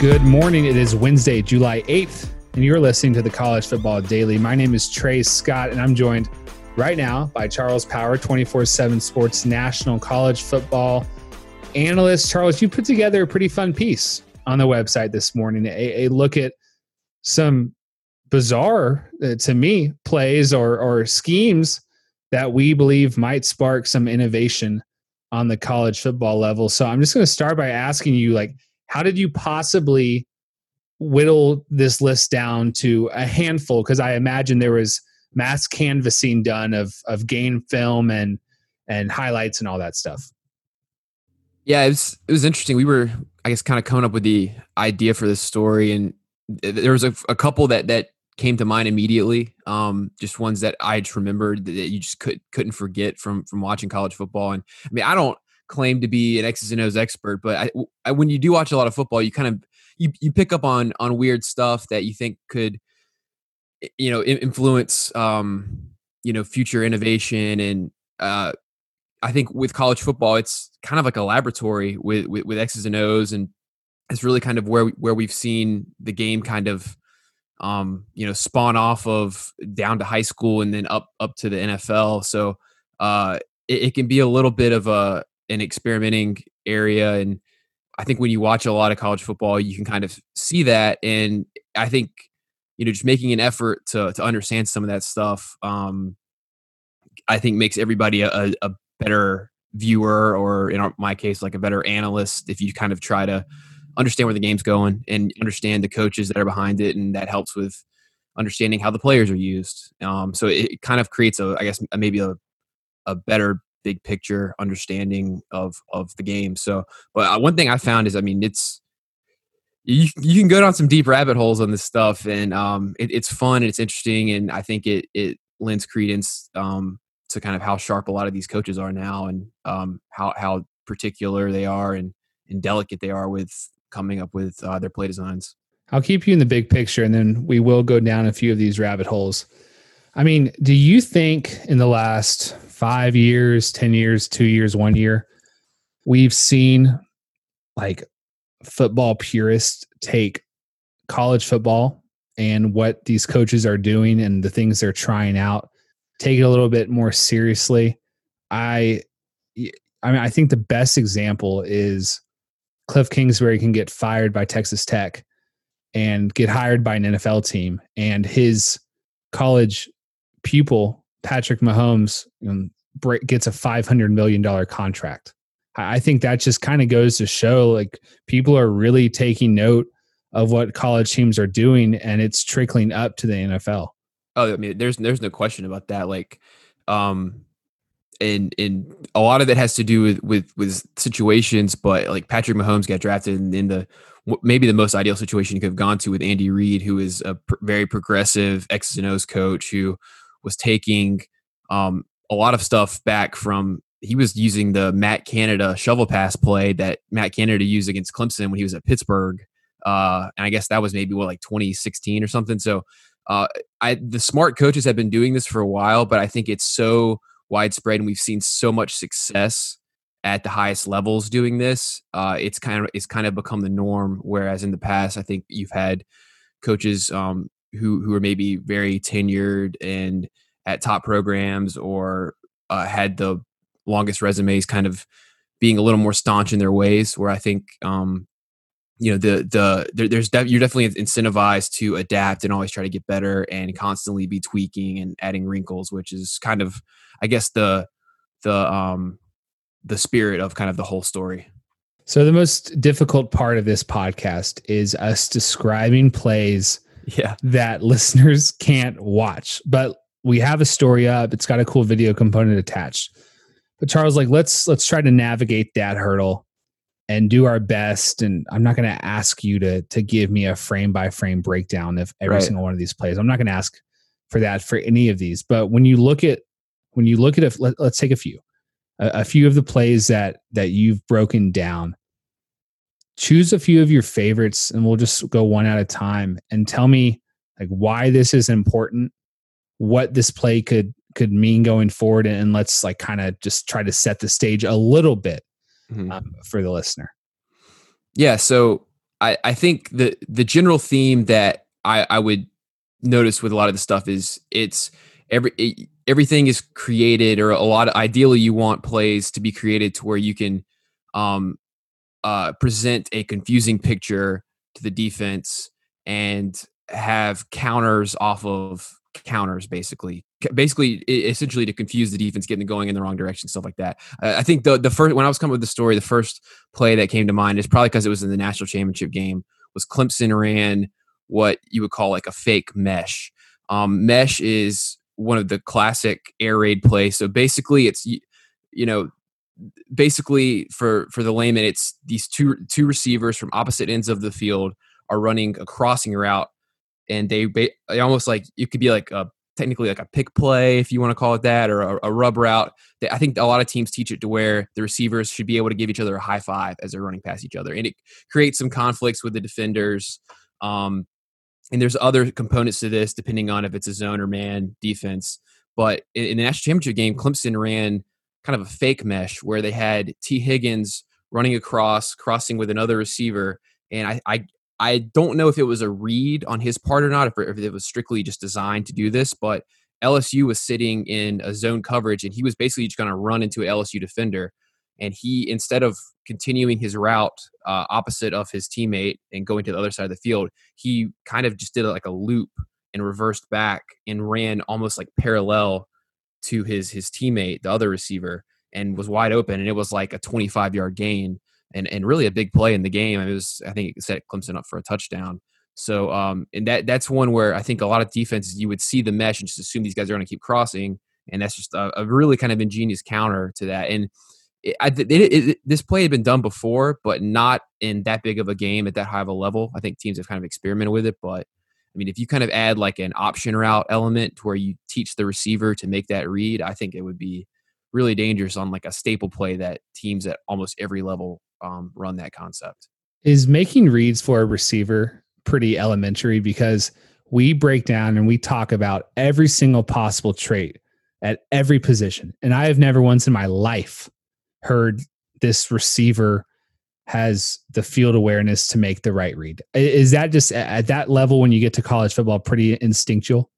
Good morning. It is Wednesday, July 8th, and you're listening to the College Football Daily. My name is Trey Scott, and I'm joined right now by Charles Power, 24 7 Sports National College Football analyst. Charles, you put together a pretty fun piece on the website this morning, a, a look at some bizarre, uh, to me, plays or, or schemes that we believe might spark some innovation on the college football level. So I'm just going to start by asking you, like, how did you possibly whittle this list down to a handful? Because I imagine there was mass canvassing done of of game film and and highlights and all that stuff. Yeah, it was it was interesting. We were, I guess, kind of coming up with the idea for this story, and there was a, a couple that that came to mind immediately. Um, just ones that I just remembered that you just could couldn't forget from from watching college football. And I mean, I don't claim to be an X's and O's expert, but I, I, when you do watch a lot of football, you kind of you you pick up on on weird stuff that you think could you know influence um you know future innovation and uh I think with college football, it's kind of like a laboratory with, with, with X's and O's, and it's really kind of where we, where we've seen the game kind of um, you know, spawn off of down to high school and then up up to the NFL. So uh, it, it, can be a little bit of a an experimenting area, and I think when you watch a lot of college football, you can kind of see that. And I think you know, just making an effort to to understand some of that stuff, um, I think makes everybody a, a better viewer, or in my case, like a better analyst. If you kind of try to understand where the game's going and understand the coaches that are behind it, and that helps with understanding how the players are used. Um, so it, kind of creates a, I guess, maybe a a better big picture understanding of of the game. So, but uh, one thing I found is, I mean, it's you you can go down some deep rabbit holes on this stuff, and um, it, it's fun and it's interesting, and I think it it lends credence um, to kind of how sharp a lot of these coaches are now, and um, how how particular they are and and delicate they are with coming up with uh, their play designs. I'll keep you in the big picture and then we will go down a few of these rabbit holes. I mean, do you think in the last five years, 10 years, two years, one year, we've seen like football purists take college football and what these coaches are doing and the things they're trying out, take it a little bit more seriously? I, I mean, I think the best example is Cliff Kingsbury can get fired by Texas Tech and get hired by an NFL team, and his college pupil Patrick Mahomes gets a five hundred million dollar contract. I think that just kind of goes to show like people are really taking note of what college teams are doing, and it's trickling up to the NFL. Oh, I mean, there's there's no question about that. Like, um, and and a lot of it has to do with with with situations. But like Patrick Mahomes got drafted in, in the maybe the most ideal situation you could have gone to with Andy Reid, who is a pr- very progressive X's and O's coach who was taking um, a lot of stuff back from. He was using the Matt Canada shovel pass play that Matt Canada used against Clemson when he was at Pittsburgh, uh, and I guess that was maybe what like 2016 or something. So, uh, I the smart coaches have been doing this for a while, but I think it's so widespread and we've seen so much success at the highest levels doing this uh, it's kind of it's kind of become the norm whereas in the past i think you've had coaches um, who who are maybe very tenured and at top programs or uh, had the longest resumes kind of being a little more staunch in their ways where i think um, you know the the there, there's def- you're definitely incentivized to adapt and always try to get better and constantly be tweaking and adding wrinkles which is kind of i guess the the um the spirit of kind of the whole story. So the most difficult part of this podcast is us describing plays yeah that listeners can't watch but we have a story up it's got a cool video component attached but charles like let's let's try to navigate that hurdle and do our best. And I'm not going to ask you to to give me a frame by frame breakdown of every right. single one of these plays. I'm not going to ask for that for any of these. But when you look at when you look at it, let, us take a few, a, a few of the plays that that you've broken down. Choose a few of your favorites, and we'll just go one at a time. And tell me like why this is important, what this play could could mean going forward, and let's like kind of just try to set the stage a little bit mm-hmm. um, for the listener. Yeah. So I, I think the the general theme that I, I would notice with a lot of the stuff is it's every it, everything is created or a lot of ideally you want plays to be created to where you can um uh present a confusing picture to the defense and have counters off of counters basically. Basically essentially to confuse the defense getting going in the wrong direction stuff like that. I think the the first when i was coming with the story the first play that came to mind is probably because it was in the national championship game was clemson ran what you would call like a fake mesh. Um, mesh is one of the classic air raid plays. So basically it's you know basically for for the layman it's these two two receivers from opposite ends of the field are running a crossing route and they, they almost like it could be like a technically like a pick play if you want to call it that or a, a rub route. I think a lot of teams teach it to where the receivers should be able to give each other a high five as they're running past each other and it creates some conflicts with the defenders um, and there's other components to this depending on if it's a zone or man defense but in, in the national championship game clemson ran kind of a fake mesh where they had Tee higgins running across crossing with another receiver and I, I I don't know if it was a read on his part or not, if, if it was strictly just designed to do this, but LSU was sitting in a zone coverage and he was basically just going to run into an LSU defender. And he, instead of continuing his route uh, opposite of his teammate and going to the other side of the field, he kind of just did like a loop and reversed back and ran almost like parallel to his his teammate, the other receiver, and was wide open. And it was like a 25 yard gain and and really a big play in the game. It was I think it set Clemson up for a touchdown. So um, and that that's one where I think a lot of defenses you would see the mesh and just assume these guys are going to keep crossing, and that's just a, a, really kind of ingenious counter to that. And it, I, it, it, this play had been done before, but not in that big of a game at that high of a level. I think teams have kind of experimented with it, but I mean, if you kind of add like an option route element to where you teach the receiver to make that read, I think it would be really dangerous on like a staple play that teams at almost every level um, run that concept. Is making reads for a receiver pretty elementary because we break down and we talk about every single possible trait at every position. And I have never once in my life heard this receiver has the field awareness to make the right read. Is that just at that level when you get to college football pretty instinctual?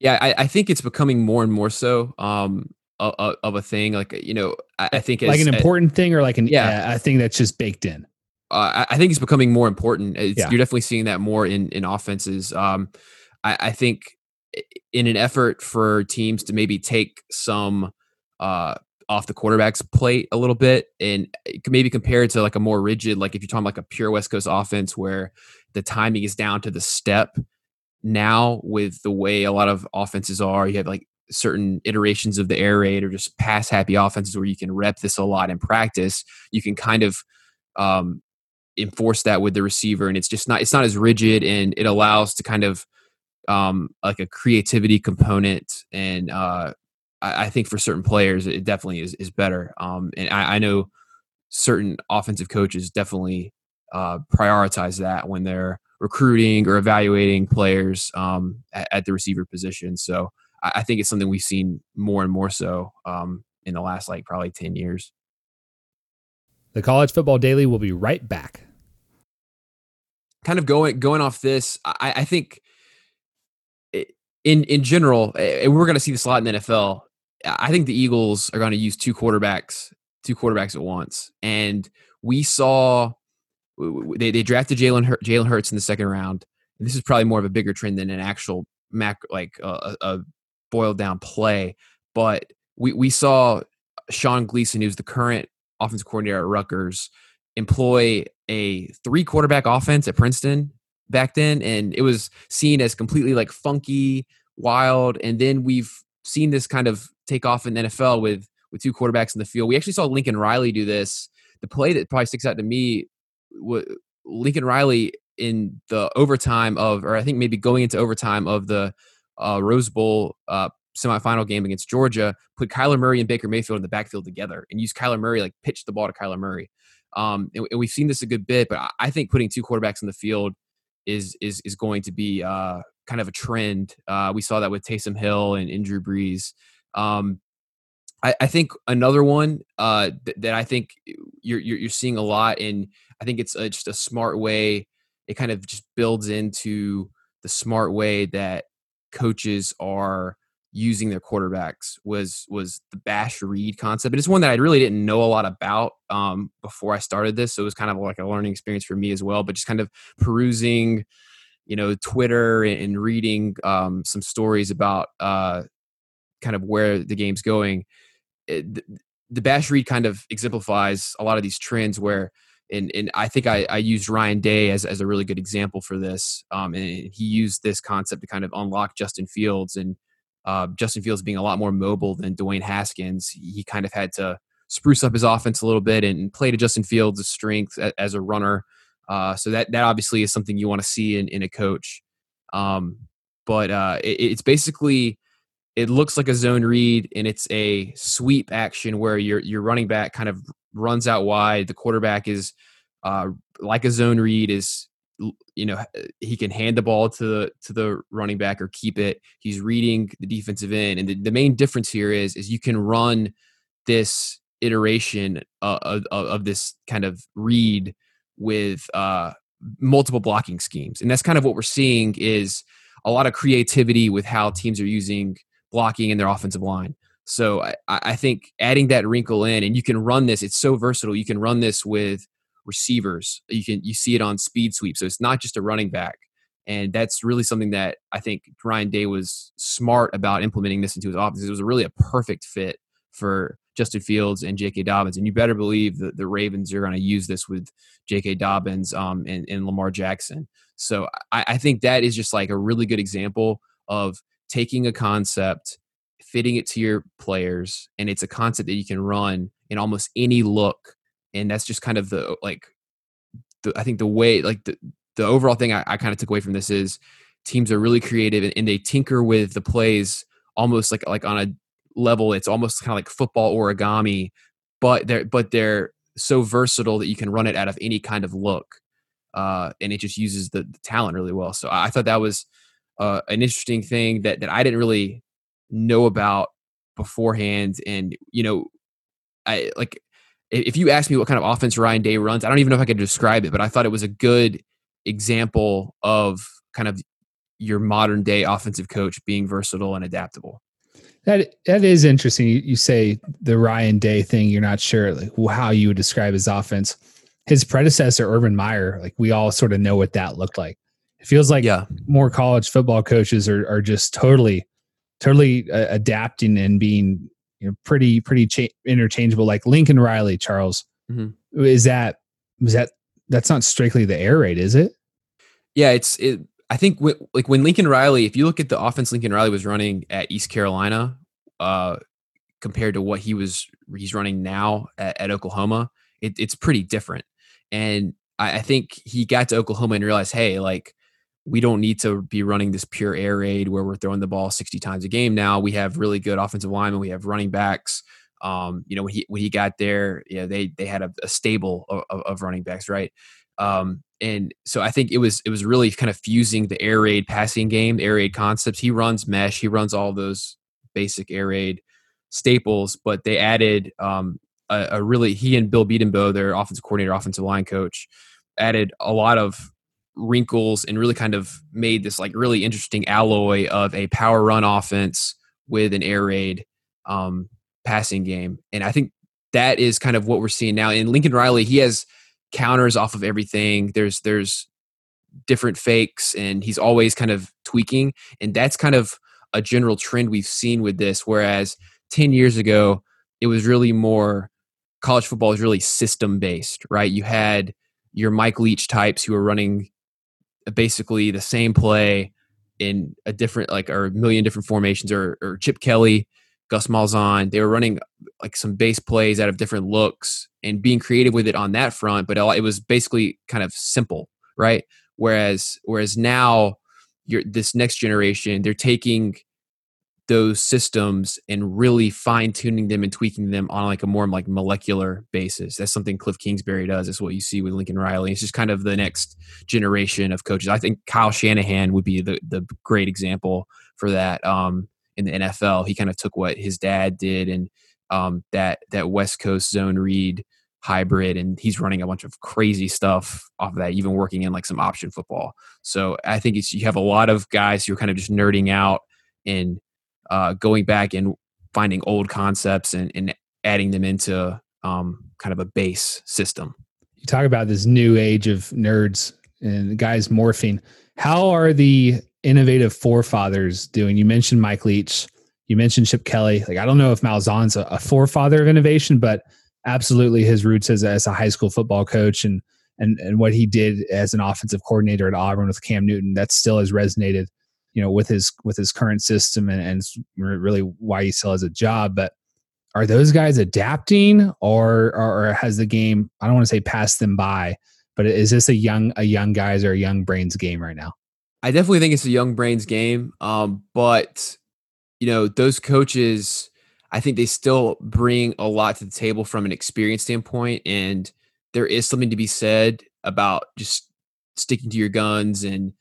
Yeah, I, I think it's becoming more and more so. Um, of, of a thing like you know i, I think like an important thing or like an yeah uh, a thing that's just baked in uh, I, think it's becoming more important it's, yeah. you're definitely seeing that more in in offenses um I, I think in an effort for teams to maybe take some uh off the quarterback's plate a little bit and maybe compare it to like a more rigid like if you're talking like a pure west coast offense where the timing is down to the step now with the way a lot of offenses are you have like certain iterations of the air raid or just pass happy offenses where you can rep this a lot in practice, you can kind of um, enforce that with the receiver, and it's just not it's not as rigid, and it allows to kind of um, like a creativity component. And uh, I, I, think for certain players, it definitely is is better. Um, and I, I, know certain offensive coaches definitely uh, prioritize that when they're recruiting or evaluating players um, at, at the receiver position. So I, think it's something we've seen more and more so um, in the last like probably 10 years. The College Football Daily will be right back. Kind of going going off this, I, I think in in general, we're going to see this a lot in the NFL. I think the Eagles are going to use two quarterbacks, two quarterbacks at once, and we saw they they drafted Jalen Jalen Hurts in the second round. And this is probably more of a bigger trend than an actual mac like uh, a boiled down play. But we, we saw Sean Gleeson, who's the current offensive coordinator at Rutgers, employ a three quarterback offense at Princeton back then. And it was seen as completely like funky, wild. And then we've seen this kind of take off in the NFL with, with two quarterbacks in the field. We actually saw Lincoln Riley do this. The play that probably sticks out to me Lincoln Riley in the overtime of, or I think maybe going into overtime of the uh, Rose Bowl uh, semifinal game against Georgia, put Kyler Murray and Baker Mayfield in the backfield together and use Kyler Murray, like pitch the ball to Kyler Murray. Um, and, and, we've seen this a good bit, but I think putting two quarterbacks in the field is is is going to be uh, kind of a trend. Uh, we saw that with Taysom Hill and, and Drew Brees. Um, I, I, think another one uh, th- that I think you're, you're, you're seeing a lot, and I think it's a, just a smart way. It kind of just builds into the smart way that coaches are using their quarterbacks was was the bash read concept and it's one that i really didn't know a lot about um, before i started this so it was kind of like a learning experience for me as well but just kind of perusing you know twitter and, reading um, some stories about uh, kind of where the game's going it, the bash read kind of exemplifies a lot of these trends where and, and I think I, I used Ryan Day as, as a really good example for this. Um, and he used this concept to kind of unlock Justin Fields and uh, Justin Fields being a lot more mobile than Dwayne Haskins. He kind of had to spruce up his offense a little bit and play to Justin Fields' strength as a runner. Uh, so that that obviously is something you want to see in, in a coach. Um, but uh, it, it's basically it looks like a zone read and it's a sweep action where your your running back kind of runs out wide. The quarterback is uh, like a zone read is you know he can hand the ball to the to the running back or keep it. He's reading the defensive end, and the, the main difference here is is you can run this iteration uh, of, of this kind of read with uh, multiple blocking schemes, and that's kind of what we're seeing is a lot of creativity with how teams are using blocking in their offensive line. So I, I think adding that wrinkle in, and you can run this. It's so versatile. You can run this with receivers. You can you see it on speed sweep. So it's not just a running back. And that's really something that I think Ryan Day was smart about implementing this into his offense. It was really a perfect fit for Justin Fields and J.K. Dobbins. And you better believe that the Ravens are going to use this with J.K. Dobbins um, and, and Lamar Jackson. So I, I think that is just like a really good example of taking a concept, fitting it to your players, and it's a concept that you can run in almost any look and that's just kind of the like the, I think the way like the the overall thing I, I kind of took away from this is teams are really creative and, and, they tinker with the plays almost like like on a level it's almost kind of like football origami but they're but they're so versatile that you can run it out of any kind of look uh, and it just uses the, the, talent really well. So I, I thought that was uh, an interesting thing that that I didn't really know about beforehand and you know I like if you ask me what kind of offense Ryan Day runs, I don't even know if I could describe it, but I thought it was a good example of kind of your modern day offensive coach being versatile and adaptable. That that is interesting. You, you say the Ryan Day thing. You're not sure like how you would describe his offense. His predecessor, Urban Meyer, like we all sort of know what that looked like. It feels like yeah. more college football coaches are are just totally, totally uh, adapting and being you know pretty pretty cha- interchangeable like lincoln riley charles mm-hmm. is that is that that's not strictly the air raid is it yeah it's it i think w- like when lincoln riley if you look at the offense lincoln riley was running at east carolina uh compared to what he was he's running now at, at oklahoma it, it's pretty different and I, I think he got to oklahoma and realized hey like we don't need to be running this pure air raid where we're throwing the ball 60 times a game now. We have really good offensive linemen. We have running backs. Um, you know, when he when he got there, yeah, they they had a, a stable of, of, running backs, right? Um, and so I think it was it was really kind of fusing the air raid passing game, air raid concepts. He runs mesh, he runs all those basic air raid staples, but they added um, a, a really he and Bill Bedenbaugh, their offensive coordinator, offensive line coach, added a lot of wrinkles and really kind of made this like really interesting alloy of a power run offense with an air raid um, passing game. And I think that is kind of what we're seeing now. In Lincoln Riley, he has counters off of everything. There's there's different fakes and he's always kind of tweaking. And that's kind of a general trend we've seen with this. Whereas 10 years ago, it was really more college football is really system based, right? You had your Mike Leach types who were running basically the same play in a different like or a million different formations or, or Chip Kelly, Gus Malzahn. They were running like some base plays out of different looks and being creative with it on that front, but it was basically kind of simple, right? Whereas whereas now you're this next generation, they're taking those systems and really fine tuning them and tweaking them on like a more like molecular basis. That's something Cliff Kingsbury does. That's what you see with Lincoln Riley. It's just kind of the next generation of coaches. I think Kyle Shanahan would be the the great example for that. Um, in the NFL, he kind of took what his dad did and um, that that West Coast zone read hybrid and he's running a bunch of crazy stuff off of that even working in like some option football so i think it's you have a lot of guys who are kind of just nerding out and uh, going back and finding old concepts and, and adding them into um, kind of a base system. You talk about this new age of nerds and guys morphing. How are the innovative forefathers doing? You mentioned mike leach. You mentioned chip kelly. Like i don't know if malzahn's a, a forefather of innovation but absolutely his roots as a, as a high school football coach and and and what he did as an offensive coordinator at Auburn with Cam Newton that still has resonated you know with his with his current system and, and really why he still has a job but are those guys adapting or, or or has the game I don't want to say passed them by but is this a young a young guys or a young brains game right now I definitely think it's a young brains game um but you know those coaches I think they still bring a lot to the table from an experience standpoint. And there is something to be said about just sticking to your guns and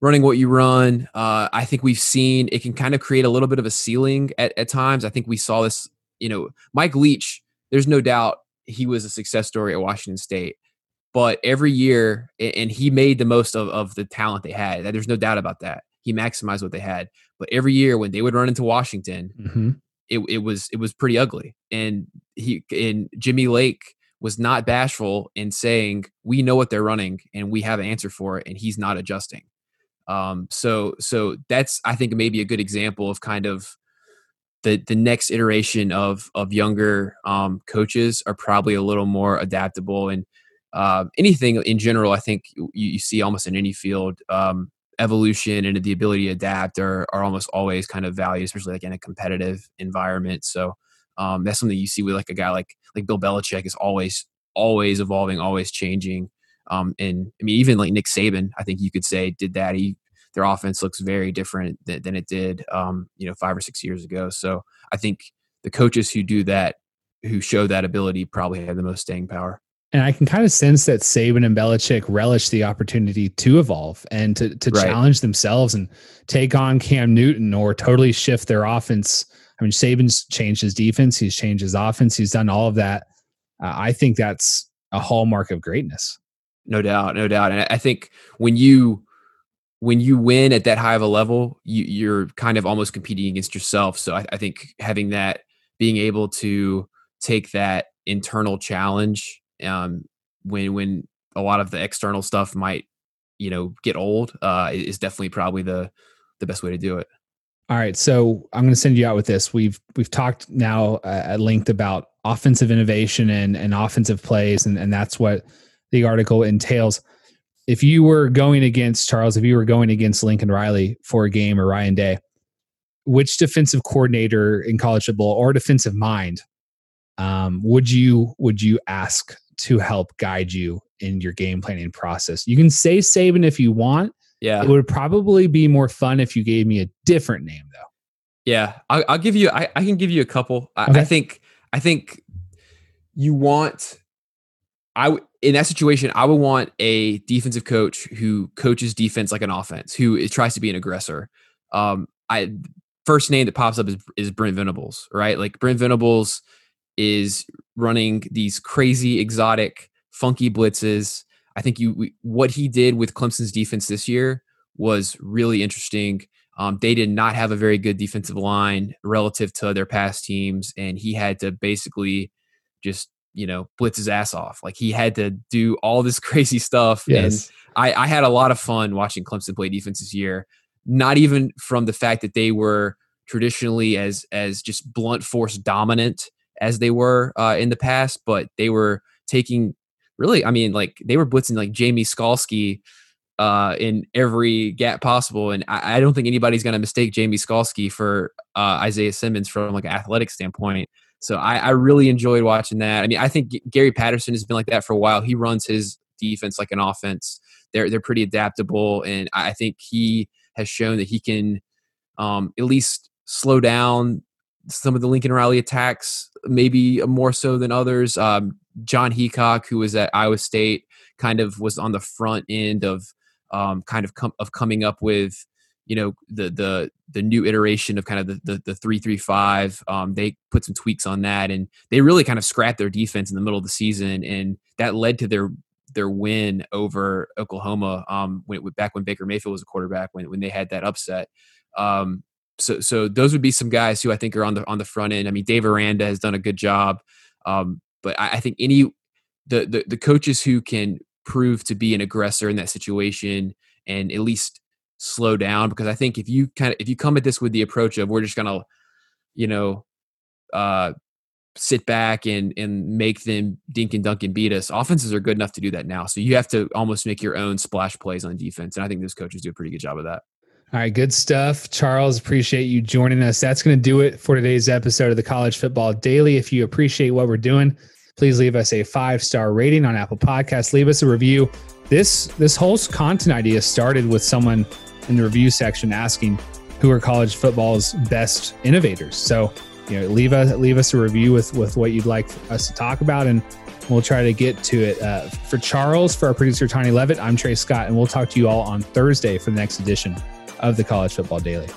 running what you run. Uh, I think we've seen it can kind of create a little bit of a ceiling at, at times. I think we saw this, you know, Mike Leach, there's no doubt he was a success story at Washington State. But every year, and he made the most of, of the talent they had. There's no doubt about that. He maximized what they had. But every year when they would run into Washington, mm-hmm it, it was it was pretty ugly. And he and Jimmy Lake was not bashful in saying we know what they're running and we have an answer for it, and he's not adjusting. Um, so so that's I think maybe a good example of kind of the the next iteration of of younger um, coaches are probably a little more adaptable and uh, anything in general. I think you, you, see almost in any field. Um, evolution and the ability to adapt are, are almost always kind of valued, especially like in a competitive environment. So um, that's something you see with like a guy like like Bill Belichick is always always evolving, always changing. Um, and I mean, even like Nick Saban, I think you could say did that. He their offense looks very different than, than it did, um, you know, five or six years ago. So I think the coaches who do that, who show that ability, probably have the most staying power. And I can kind of sense that Saban and Belichick relish the opportunity to evolve and to, to right. challenge themselves and take on Cam Newton or totally shift their offense. I mean, Saban's changed his defense, he's changed his offense, he's done all of that. Uh, I think that's a hallmark of greatness. No doubt, no doubt. And I think when you when you win at that high of a level, you, you're kind of almost competing against yourself. So I, I think having that, being able to take that internal challenge um, when when a lot of the external stuff might you know get old uh, is definitely probably the the best way to do it. All right, so I'm going to send you out with this. We've we've talked now uh, at length about offensive innovation and and offensive plays, and and that's what the article entails. If you were going against Charles, if you were going against Lincoln Riley for a game or Ryan Day, which defensive coordinator in college football or defensive mind um, would you would you ask to help guide you in your game planning process. You can say Saban if you want. Yeah. It would probably be more fun if you gave me a different name though. Yeah. I'll, I'll give you, I, I, can give you a couple. I, okay. I think, I think you want, I, in that situation, I would want a defensive coach who coaches defense like an offense, who is, tries to be an aggressor. Um, I, first name that pops up is, is Brent Venables, right? Like Brent Venables, is running these crazy, exotic, funky blitzes. I think you we, what he did with Clemson's defense this year was really interesting. Um, they did not have a very good defensive line relative to their past teams, and he had to basically just you know blitz his ass off. Like he had to do all this crazy stuff, yes. and I, I had a lot of fun watching Clemson play defense this year. Not even from the fact that they were traditionally as as just blunt force dominant as they were uh, in the past, but they were taking really, I mean, like they were blitzing like Jamie Skalski uh, in every gap possible, and I, I don't think anybody's going to mistake Jamie Skalski for uh, Isaiah Simmons from like an athletic standpoint. So I, I really enjoyed watching that. I mean, I think Gary Patterson has been like that for a while. He runs his defense like an offense. They're they're pretty adaptable, and I think he has shown that he can um, at least slow down some of the Lincoln Riley attacks, maybe more so than others. Um, Jon Heacock, who was at Iowa State, kind of was on the front end of um, kind of com- of coming up with you know the the the new iteration of kind of the the, the three three five. Um, they put some tweaks on that, and they really kind of scrapped their defense in the middle of the season, and that led to their their win over Oklahoma. Um, when back when Baker Mayfield was a quarterback, when when they had that upset. Um, so so those would be some guys who I think are on the on the front end. I mean, Dave Aranda has done a good job, um, but I, I think any the, the the coaches who can prove to be an aggressor in that situation and at least slow down because I think if you kind of if you come at this with the approach of we're just gonna you know uh sit back and and make them dink and dunk and beat us offenses are good enough to do that now so you have to almost make your own splash plays on defense and I think those coaches do a pretty good job of that all right, good stuff. Charles, appreciate you joining us. That's going to do it for today's episode of the College Football Daily. If you appreciate what we're doing, please leave us a five star rating on Apple Podcasts. Leave us a review. This this whole content idea started with someone in the review section asking who are college football's best innovators. So you know, leave us leave us a review with with what you'd like us to talk about, and we'll try to get to it. Uh, for Charles, for our producer Tony Levitt, I'm Trey Scott, and we'll talk to you all on Thursday for the next edition of the College Football Daily.